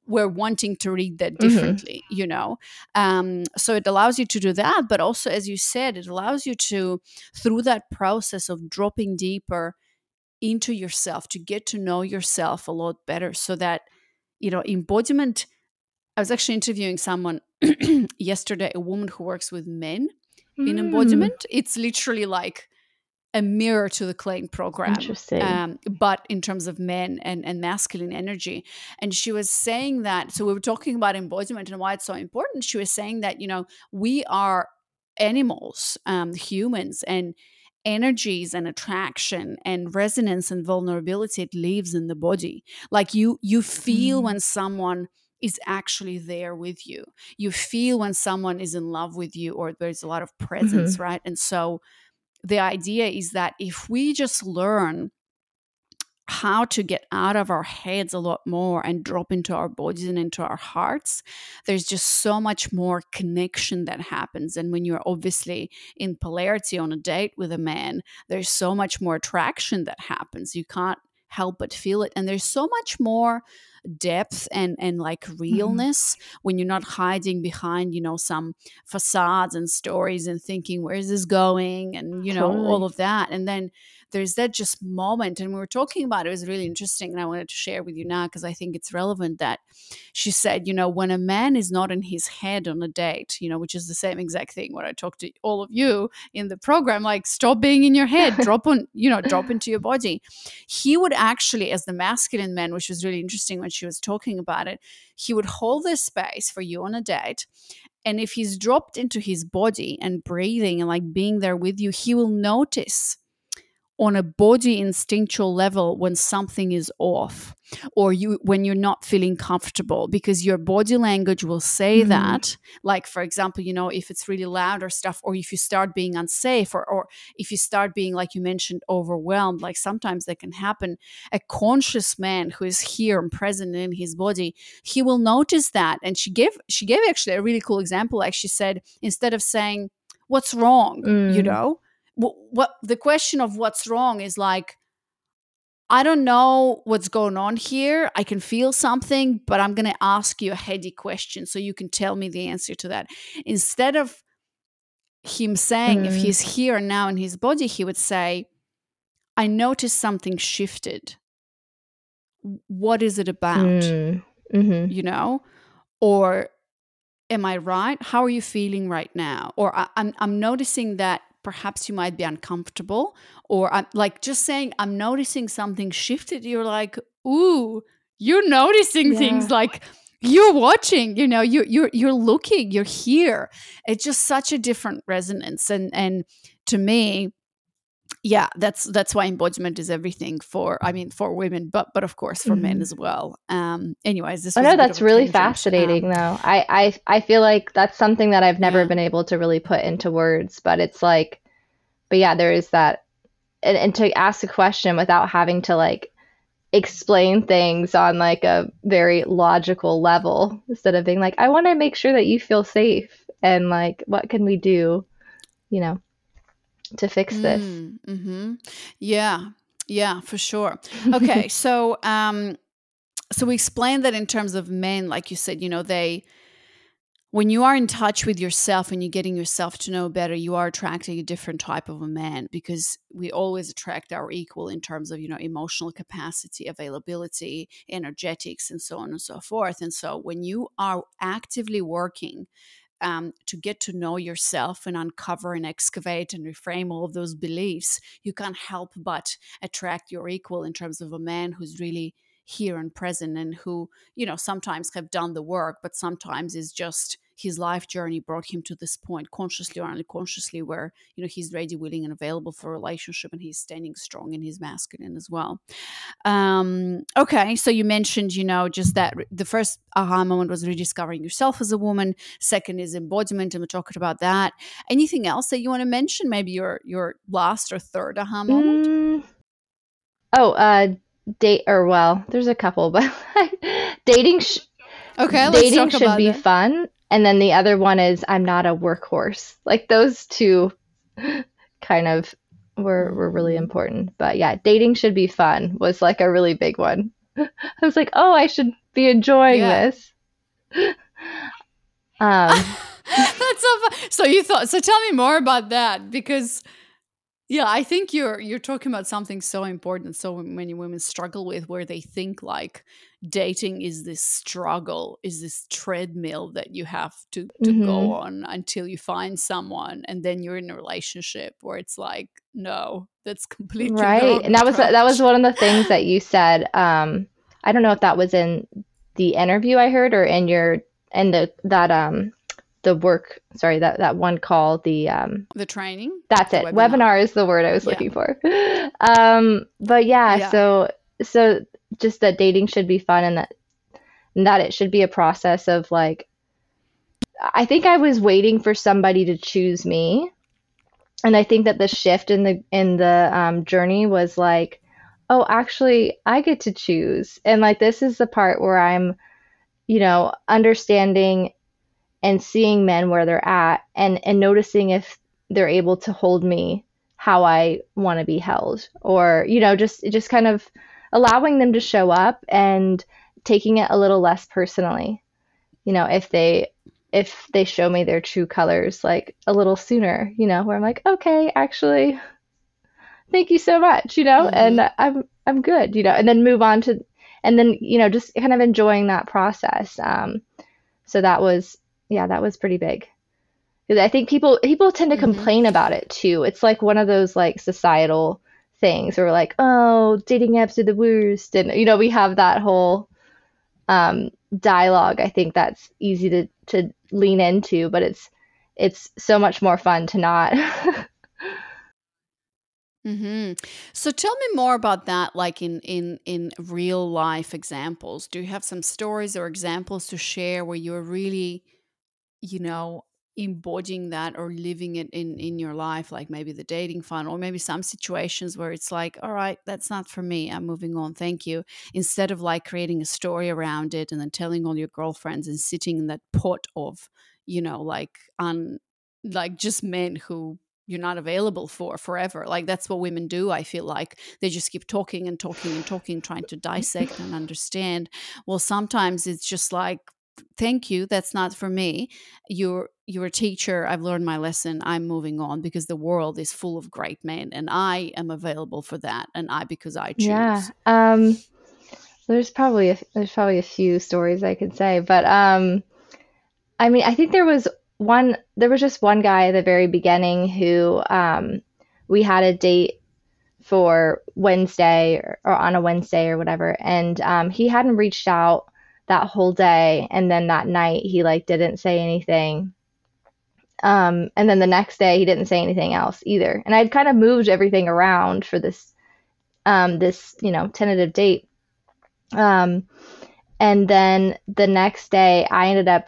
we're wanting to read that mm-hmm. differently mm-hmm. you know um, so it allows you to do that but also as you said it allows you to through that process of dropping deeper into yourself to get to know yourself a lot better so that you know embodiment i was actually interviewing someone [clears throat] yesterday a woman who works with men mm. in embodiment it's literally like a mirror to the Claimed program.
Interesting.
Um, but in terms of men and, and masculine energy. And she was saying that, so we were talking about embodiment and why it's so important. She was saying that, you know, we are animals, um, humans, and energies and attraction and resonance and vulnerability it lives in the body like you you feel mm. when someone is actually there with you you feel when someone is in love with you or there's a lot of presence mm-hmm. right and so the idea is that if we just learn how to get out of our heads a lot more and drop into our bodies and into our hearts, there's just so much more connection that happens. And when you're obviously in polarity on a date with a man, there's so much more attraction that happens. You can't help but feel it. And there's so much more depth and and like mm-hmm. realness mm-hmm. when you're not hiding behind you know some facades and stories and thinking where's this going and you know totally. all of that and then there's that just moment and we were talking about it, it was really interesting and i wanted to share with you now because i think it's relevant that she said you know when a man is not in his head on a date you know which is the same exact thing what i talked to all of you in the program like stop being in your head [laughs] drop on you know drop into your body he would actually as the masculine man which was really interesting when she was talking about it, he would hold this space for you on a date. And if he's dropped into his body and breathing and like being there with you, he will notice on a body instinctual level when something is off or you when you're not feeling comfortable because your body language will say mm-hmm. that. Like for example you know if it's really loud or stuff or if you start being unsafe or, or if you start being like you mentioned overwhelmed like sometimes that can happen. A conscious man who is here and present in his body he will notice that. And she gave she gave actually a really cool example. Like she said instead of saying what's wrong? mm. you know what, what the question of what's wrong is like I don't know what's going on here. I can feel something, but I'm going to ask you a heady question so you can tell me the answer to that. Instead of him saying, mm. if he's here now in his body, he would say, I noticed something shifted. What is it about? Mm. Mm-hmm. You know? Or am I right? How are you feeling right now? Or I, I'm, I'm noticing that perhaps you might be uncomfortable or I'm like just saying I'm noticing something shifted you're like ooh you're noticing yeah. things like you're watching you know you're you're you're looking you're here it's just such a different resonance and and to me yeah that's that's why embodiment is everything for i mean for women but but of course for mm-hmm. men as well um anyways this
i know that's really fascinating um, though I, I i feel like that's something that i've never yeah. been able to really put into words but it's like but yeah there is that and, and to ask a question without having to like explain things on like a very logical level instead of being like i want to make sure that you feel safe and like what can we do you know to fix this. Mm,
mm-hmm. Yeah, yeah, for sure. [laughs] Okay, so um, so we explained that in terms of men, like you said, you know, they when you are in touch with yourself and you're getting yourself to know better, you are attracting a different type of a man because we always attract our equal in terms of, you know, emotional capacity, availability, energetics, and so on and so forth. And so when you are actively working um, to get to know yourself and uncover and excavate and reframe all of those beliefs, you can't help but attract your equal in terms of a man who's really here and present and who, you know, sometimes have done the work, but sometimes is just his life journey brought him to this point, consciously or unconsciously, where you know he's ready, willing, and available for a relationship, and he's standing strong in his masculine as well. Um, okay, so you mentioned, you know, just that the first aha moment was rediscovering yourself as a woman. Second is embodiment, and we're talking about that. Anything else that you want to mention? Maybe your your last or third aha moment. Mm.
Oh, uh, date or well, there's a couple, [laughs] but dating. Sh-
okay,
dating should be fun and then the other one is I'm not a workhorse. Like those two kind of were were really important. But yeah, dating should be fun was like a really big one. [laughs] I was like, "Oh, I should be enjoying yeah. this." [laughs]
um That's so fun. So you thought so tell me more about that because yeah, I think you're you're talking about something so important so many women struggle with where they think like dating is this struggle, is this treadmill that you have to to mm-hmm. go on until you find someone and then you're in a relationship where it's like no, that's [laughs] completely
Right. And that was that was one of the things that you [laughs] said um I don't know if that was in the interview I heard or in your in the that um the work sorry that that one call the um
the training
that's it webinar. webinar. is the word i was yeah. looking for [laughs] um but yeah, yeah, so so just that dating should be fun and that and that it should be a process of like i think i was waiting for somebody to choose me and i think that the shift in the in the um, journey was like oh actually i get to choose and like this is the part where i'm you know understanding and seeing men where they're at and and noticing if they're able to hold me how I want to be held or you know just just kind of allowing them to show up and taking it a little less personally you know if they if they show me their true colors like a little sooner you know where I'm like okay actually thank you so much you know mm-hmm. and I'm I'm good you know and then move on to and then you know just kind of enjoying that process um so that was yeah, that was pretty big. I think people people tend to mm-hmm. complain about it too. It's like one of those like societal things where we're like, oh, dating apps are the worst, and you know we have that whole um, dialogue. I think that's easy to to lean into, but it's it's so much more fun to not. [laughs]
hmm So tell me more about that, like in in in real life examples. Do you have some stories or examples to share where you're really, you know, embodying that or living it in in your life, like maybe the dating fun, or maybe some situations where it's like, all right, that's not for me. I'm moving on. Thank you. Instead of like creating a story around it and then telling all your girlfriends and sitting in that pot of, you know, like on like just men who you're not available for forever. Like that's what women do. I feel like they just keep talking and talking and talking, trying to [laughs] dissect and understand. Well, sometimes it's just like, thank you, that's not for me. You're you're a teacher. I've learned my lesson. I'm moving on because the world is full of great men, and I am available for that, and I because I choose.
Yeah. Um, there's probably a, there's probably a few stories I could say, but um, I mean, I think there was one there was just one guy at the very beginning who um, we had a date for Wednesday or, or, on a Wednesday or whatever, and um, he hadn't reached out that whole day, and then that night he like didn't say anything. Um, and then the next day he didn't say anything else either. And I'd kind of moved everything around for this um, this you know tentative date. Um, and then the next day I ended up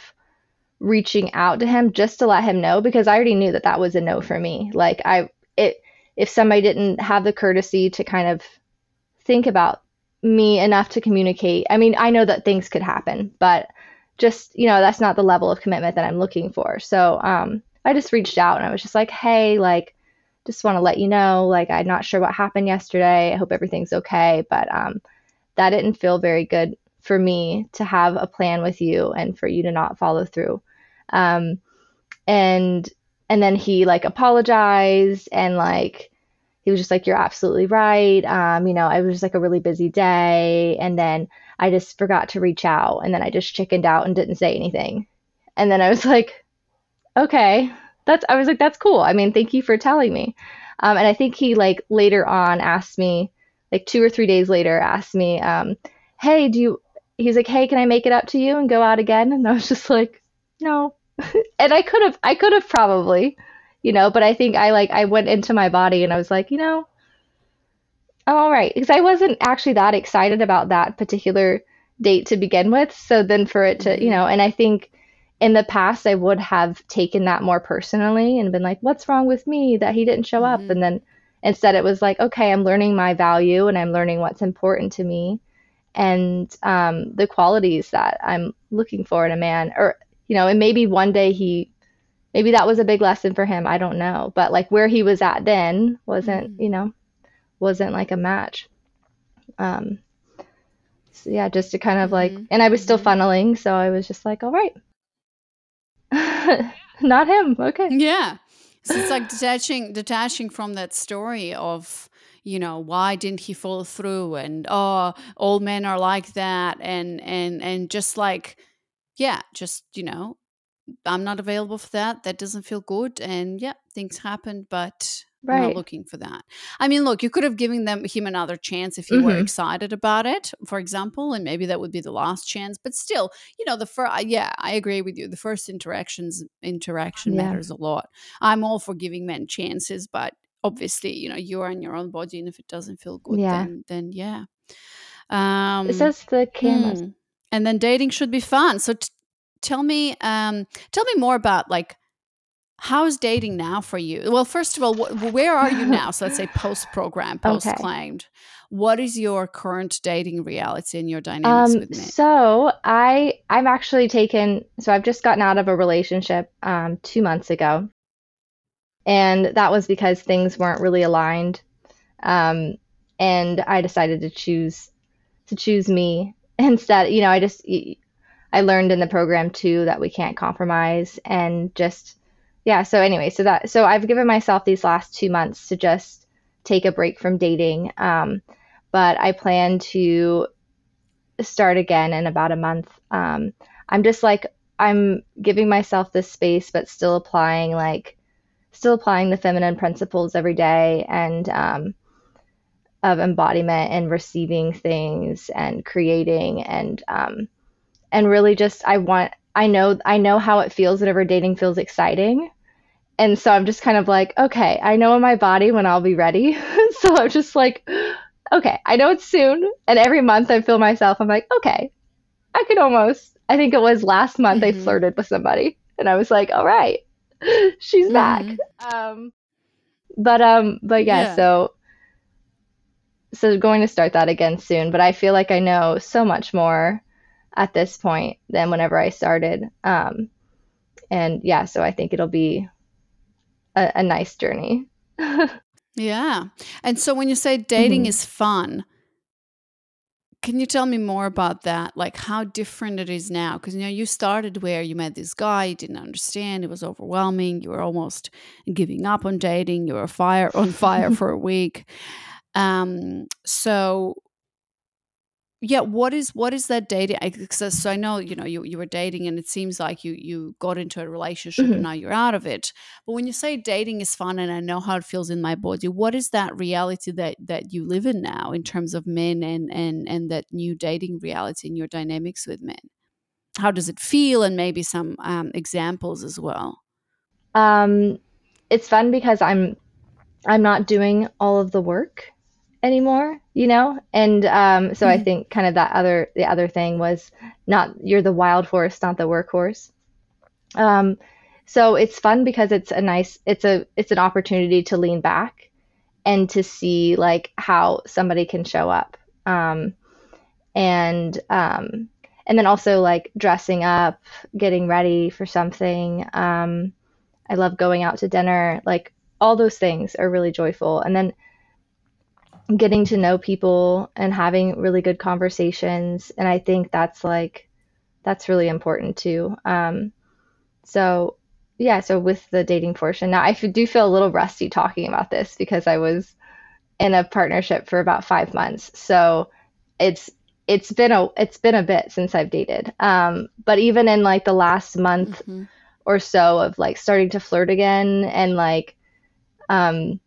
reaching out to him just to let him know because I already knew that that was a no for me. Like I it if somebody didn't have the courtesy to kind of think about me enough to communicate. I mean, I know that things could happen, but just, you know, that's not the level of commitment that I'm looking for. So, um I just reached out and I was just like, "Hey, like just want to let you know, like I'm not sure what happened yesterday. I hope everything's okay, but um that didn't feel very good for me to have a plan with you and for you to not follow through. Um, and and then he like apologized and like he was just like, "You're absolutely right." Um, you know, it was just like a really busy day, and then I just forgot to reach out, and then I just chickened out and didn't say anything. And then I was like, "Okay, that's." I was like, "That's cool." I mean, thank you for telling me. Um, and I think he like later on asked me, like two or three days later, asked me, um, "Hey, do you?" He's like, "Hey, can I make it up to you and go out again?" And I was just like, "No." [laughs] and I could have I could have probably, you know, but I think I like I went into my body and I was like, you know, I'm all right because I wasn't actually that excited about that particular date to begin with. So then for it to, you mm-hmm. know, and I think in the past I would have taken that more personally and been like, what's wrong with me that he didn't show mm-hmm. up? And then instead it was like, okay, I'm learning my value and I'm learning what's important to me and um, the qualities that I'm looking for in a man or you know, and maybe one day he, maybe that was a big lesson for him. I don't know. But like where he was at then wasn't, mm-hmm. you know, wasn't like a match. Um, so yeah, just to kind of like, mm-hmm. and I was still mm-hmm. funneling. So I was just like, all right, [laughs] not him. Okay.
Yeah. So it's like detaching, detaching from that story of, you know why didn't he follow through and oh all men are like that and and and just like yeah, just, you know, I'm not available for that. That doesn't feel good. And yeah, things happen, but I'm not looking for that. I mean, look, you could have given them him another chance if you were mm-hmm. excited about it, for example, and maybe that would be the last chance. But still, you know, the first, yeah, I agree with you. The first interactions interaction Yeah. matters a lot. I'm all for giving men chances, but obviously, you know, you are in your own body, and if it doesn't feel good, Yeah. then then yeah.
It Um, says the cameras. hmm
and then dating should be fun. So t- tell me, um, tell me more about like how's dating now for you? Well, first of all, wh- where are you now? So let's say post program, post claimed. [laughs] Okay. What is your current dating reality and your dynamics um, with men?
So I I've actually taken so I've just gotten out of a relationship um, two months ago, and that was because things weren't really aligned, um, and I decided to choose to choose me [laughs] instead, you know, I just I learned in the program too that we can't compromise and just yeah. So anyway, so that so I've given myself these last two months to just take a break from dating. Um, but I plan to start again in about a month. Um, I'm just like I'm giving myself this space, but still applying like still applying the feminine principles every day and um, of embodiment and receiving things and creating and um, and really just I want I know I know how it feels whenever dating feels exciting. And so I'm just kind of like, okay, I know in my body when I'll be ready. [laughs] so I'm just like, okay, I know it's soon. And every month I feel myself, I'm like, okay, I could almost. I think it was last month mm-hmm. I flirted with somebody and I was like, all right, [laughs] she's back. Mm-hmm. Um, but um, but yeah, yeah, so so going to start that again soon. But I feel like I know so much more at this point than whenever I started. Um, and yeah, so I think it'll be a, a nice journey. [laughs]
yeah. And so when you say dating mm-hmm. is fun, can you tell me more about that? Like how different it is now? Because you know, you started where you met this guy, you didn't understand, it was overwhelming, you were almost giving up on dating, you were fire on fire [laughs] for a week. Um, so yeah what is what is that dating so i know you know you, you were dating and it seems like you you got into a relationship mm-hmm. and now you're out of it. But when you say dating is fun and i know how it feels in my body what is that reality that that you live in now in terms of men and and and that new dating reality in your dynamics with men? How does it feel and maybe some um, examples as well?
Um it's fun because i'm i'm not doing all of the work anymore, you know? And um, so mm-hmm. I think kind of that other the other thing was not you're the wild horse, not the workhorse. Um, so it's fun because it's a nice it's a it's an opportunity to lean back and to see like how somebody can show up. Um, and um, and then also like dressing up, getting ready for something. Um, I love going out to dinner. Like all those things are really joyful. And then getting to know people and having really good conversations. And I think that's like, that's really important too. Um, so, yeah, so with the dating portion, now I do feel a little rusty talking about this because I was in a partnership for about five months. So it's, it's been a it's been a bit since I've dated. Um, but even in like the last month mm-hmm. or so of like starting to flirt again and like um,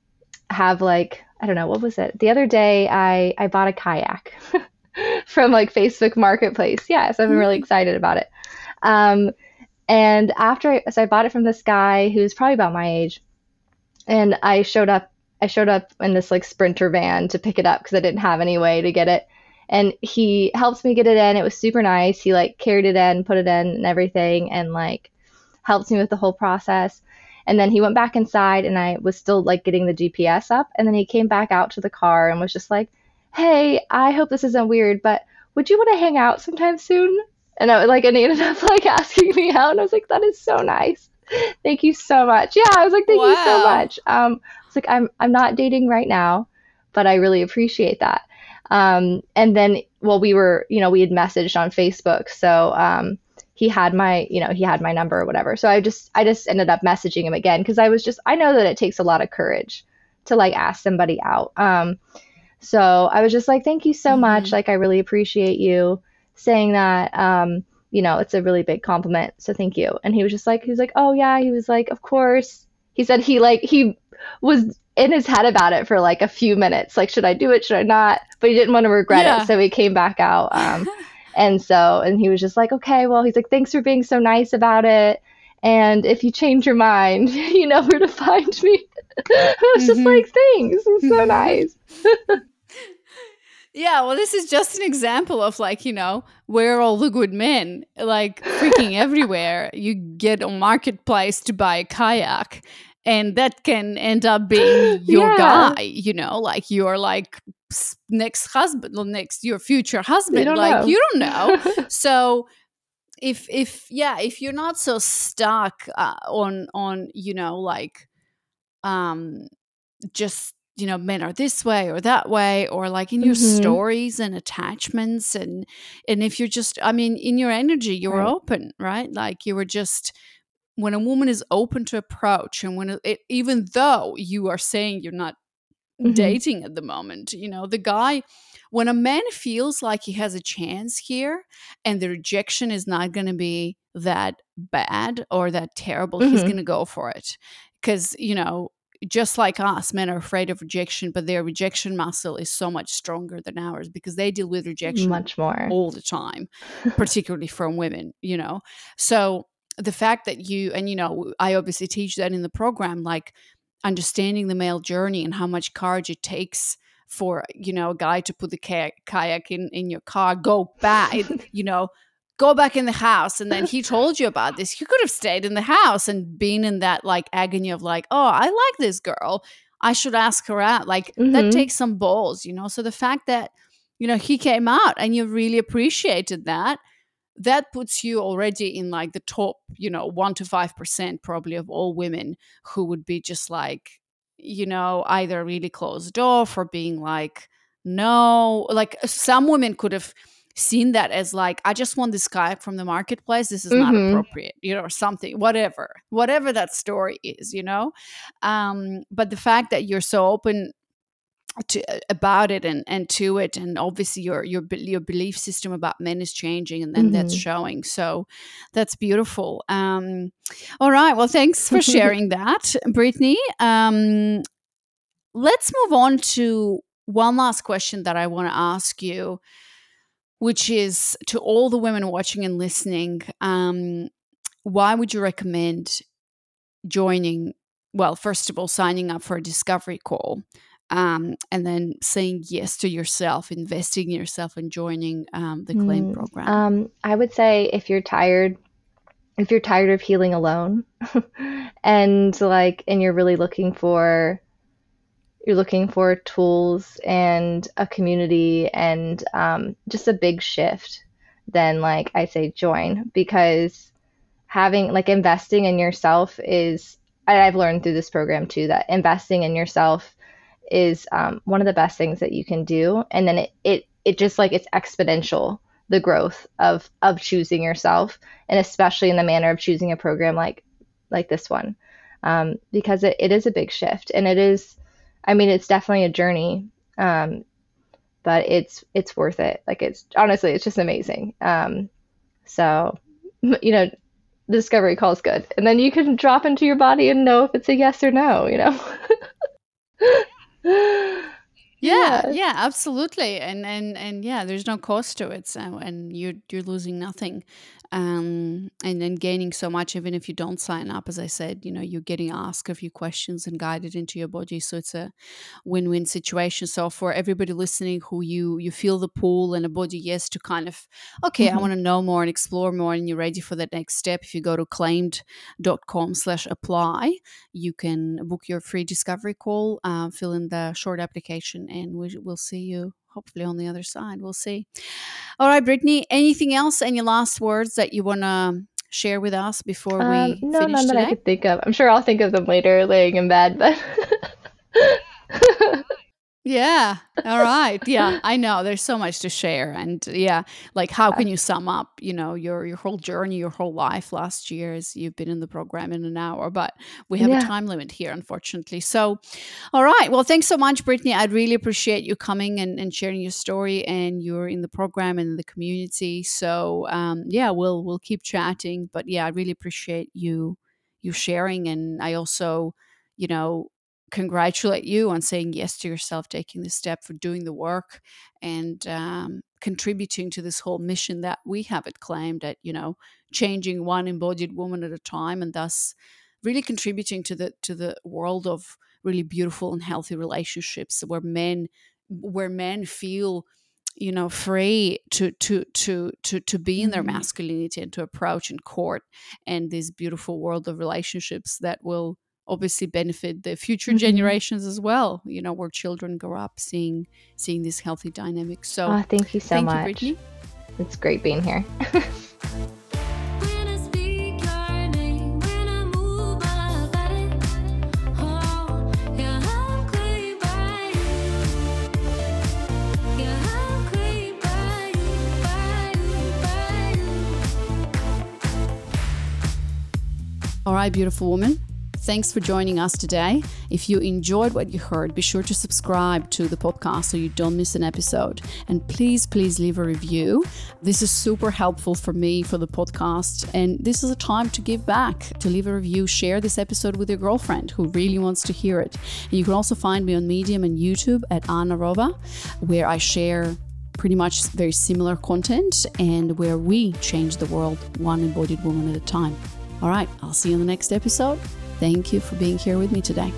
have like I don't know, what was it? The other day I I bought a kayak [laughs] from like Facebook Marketplace. Yeah, so I've been really mm-hmm. excited about it. Um, and after I, so I bought it from this guy who's probably about my age, and I showed up. I showed up in this like sprinter van to pick it up because I didn't have any way to get it. And he helped me get it in. It was super nice. He like carried it in, put it in, and everything, and like helped me with the whole process. And then he went back inside and I was still like getting the GPS up. And then he came back out to the car and was just like, Hey, I hope this isn't weird, but would you want to hang out sometime soon? And I was like, and he ended up [laughs] like asking me out. And I was like, that is so nice. Thank you so much. Yeah, I was like, thank wow. you so much. Um, I was like, I'm I'm not dating right now, but I really appreciate that. Um, and then, well, we were, you know, we had messaged on Facebook, so um, he had my you know he had my number or whatever. So i just i just ended up messaging him again because i was just i know that it takes a lot of courage to like ask somebody out. Um so i was just like thank you so mm-hmm. much. Like i really appreciate you saying that. Um you know it's a really big compliment so thank you. And he was just like he was like oh yeah. He was like of course. He said he like he was in his head about it for like a few minutes. Like should i do it? Should i not? But he didn't want to regret yeah. it so he came back out. Um [laughs] And so, and he was just like, okay, well, he's like, thanks for being so nice about it. And if you change your mind, [laughs] you know where to find me. [laughs] I was mm-hmm. just like, thanks. It's so nice. [laughs]
yeah, well, this is just an example of like, you know, where all the good men, like freaking everywhere. You get a marketplace to buy a kayak and that can end up being your yeah. guy you know like you're like next husband or next your future husband like know. you don't know [laughs] so if if yeah if you're not so stuck uh, on on you know like um just you know men are this way or that way or like in your mm-hmm. stories and attachments and and if you're just i mean in your energy you're right. open right like you were just when a woman is open to approach and when it, even though you are saying you're not mm-hmm. dating at the moment. You know, the guy, when a man feels like he has a chance here and the rejection is not going to be that bad or that terrible, mm-hmm. he's going to go for it. Because, you know, just like us, men are afraid of rejection, but their rejection muscle is so much stronger than ours because they deal with rejection
much more
all the time, [laughs] particularly from women, you know. So the fact that you, and you know, I obviously teach that in the program, like understanding the male journey and how much courage it takes for you know a guy to put the kayak in in your car go back [laughs] you know go back in the house. And then he told you about this. You could have stayed in the house and been in that like agony of like oh i like this girl. I should ask her out. Like mm-hmm. that takes some balls you know? So the fact that you know he came out and you really appreciated that that puts you already in like the top you know 1 to 5% probably of all women who would be just like you know, either really closed off or being like, no, like some women could have seen that as like, I just want this guy from the marketplace. This is mm-hmm. not appropriate, you know, or something, whatever, whatever that story is, you know. Um, but the fact that you're so open to uh, about it and and to it and obviously your your your belief system about men is changing and then mm-hmm. that's showing. So that's beautiful. Um all right. Well thanks for [laughs] sharing that brittany. Um let's move on to one last question that i want to ask you which is to all the women watching and listening um why would you recommend joining well first of all signing up for a discovery call um, and then saying yes to yourself, investing in yourself, and joining um, the claim mm, program?
Um, I would say if you're tired, if you're tired of healing alone, [laughs] and like, and you're really looking for, you're looking for tools and a community and um, just a big shift, then like I say join because having like investing in yourself is I've learned through this program too that investing in yourself is um, one of the best things that you can do. And then it, it it just like it's exponential the growth of of choosing yourself and especially in the manner of choosing a program like like this one. Um, because it, it is a big shift and it is i mean it's definitely a journey um, but it's it's worth it. Like it's honestly it's just amazing. Um, so [laughs] you know the discovery call is good. And then you can drop into your body and know if it's a yes or no you know [laughs] [gasps]
yeah, yeah, absolutely, and and and yeah, there's no cost to it, so and you're you're losing nothing, um, and then gaining so much even if you don't sign up. As I said, you know, you're getting asked a few questions and guided into your body, so it's a win-win situation. So for everybody listening, who you you feel the pull and a body yes to kind of okay, mm-hmm. I want to know more and explore more, and you're ready for that next step. If you go to claimed.com slash apply you can book your free discovery call, uh, fill in the short application and we, will see you hopefully on the other side. We'll see. All right, Brittany, anything else? Any last words that you want to share with us before um, we
no,
finish
none
today?
that I could think of. I'm sure I'll think of them later, laying in bed, but. [laughs]
Yeah. All right. Yeah, [laughs] I know. There's so much to share, and yeah, like how can you sum up, you know, your your whole journey, your whole life last year as you've been in the program in an hour, but we have yeah. a time limit here, unfortunately. So, all right. Well, thanks so much, Brittany. I'd really appreciate you coming and, and sharing your story, and you're in the program and the community. So, um, yeah, we'll we'll keep chatting, but yeah, I really appreciate you you sharing, and I also, you know congratulate you on saying yes to yourself, taking the step for doing the work and um, contributing to this whole mission that we have it claimed at, you know, changing one embodied woman at a time and thus really contributing to the to the world of really beautiful and healthy relationships where men where men feel you know free to to to to to be in their mm-hmm. masculinity and to approach and court and this beautiful world of relationships that will obviously benefit the future mm-hmm. generations as well you know where children grow up seeing seeing this healthy dynamic so
oh, thank you so thank much you, it's great being here
All right, beautiful woman. Thanks for joining us today. If you enjoyed what you heard, be sure to subscribe to the podcast so you don't miss an episode. And please, please leave a review. This is super helpful for me for the podcast. And this is a time to give back, to leave a review, share this episode with your girlfriend who really wants to hear it. And you can also find me on Medium and YouTube at Anna Rova, where I share pretty much very similar content and where we change the world one embodied woman at a time. All right, I'll see you in the next episode. Thank you for being here with me today.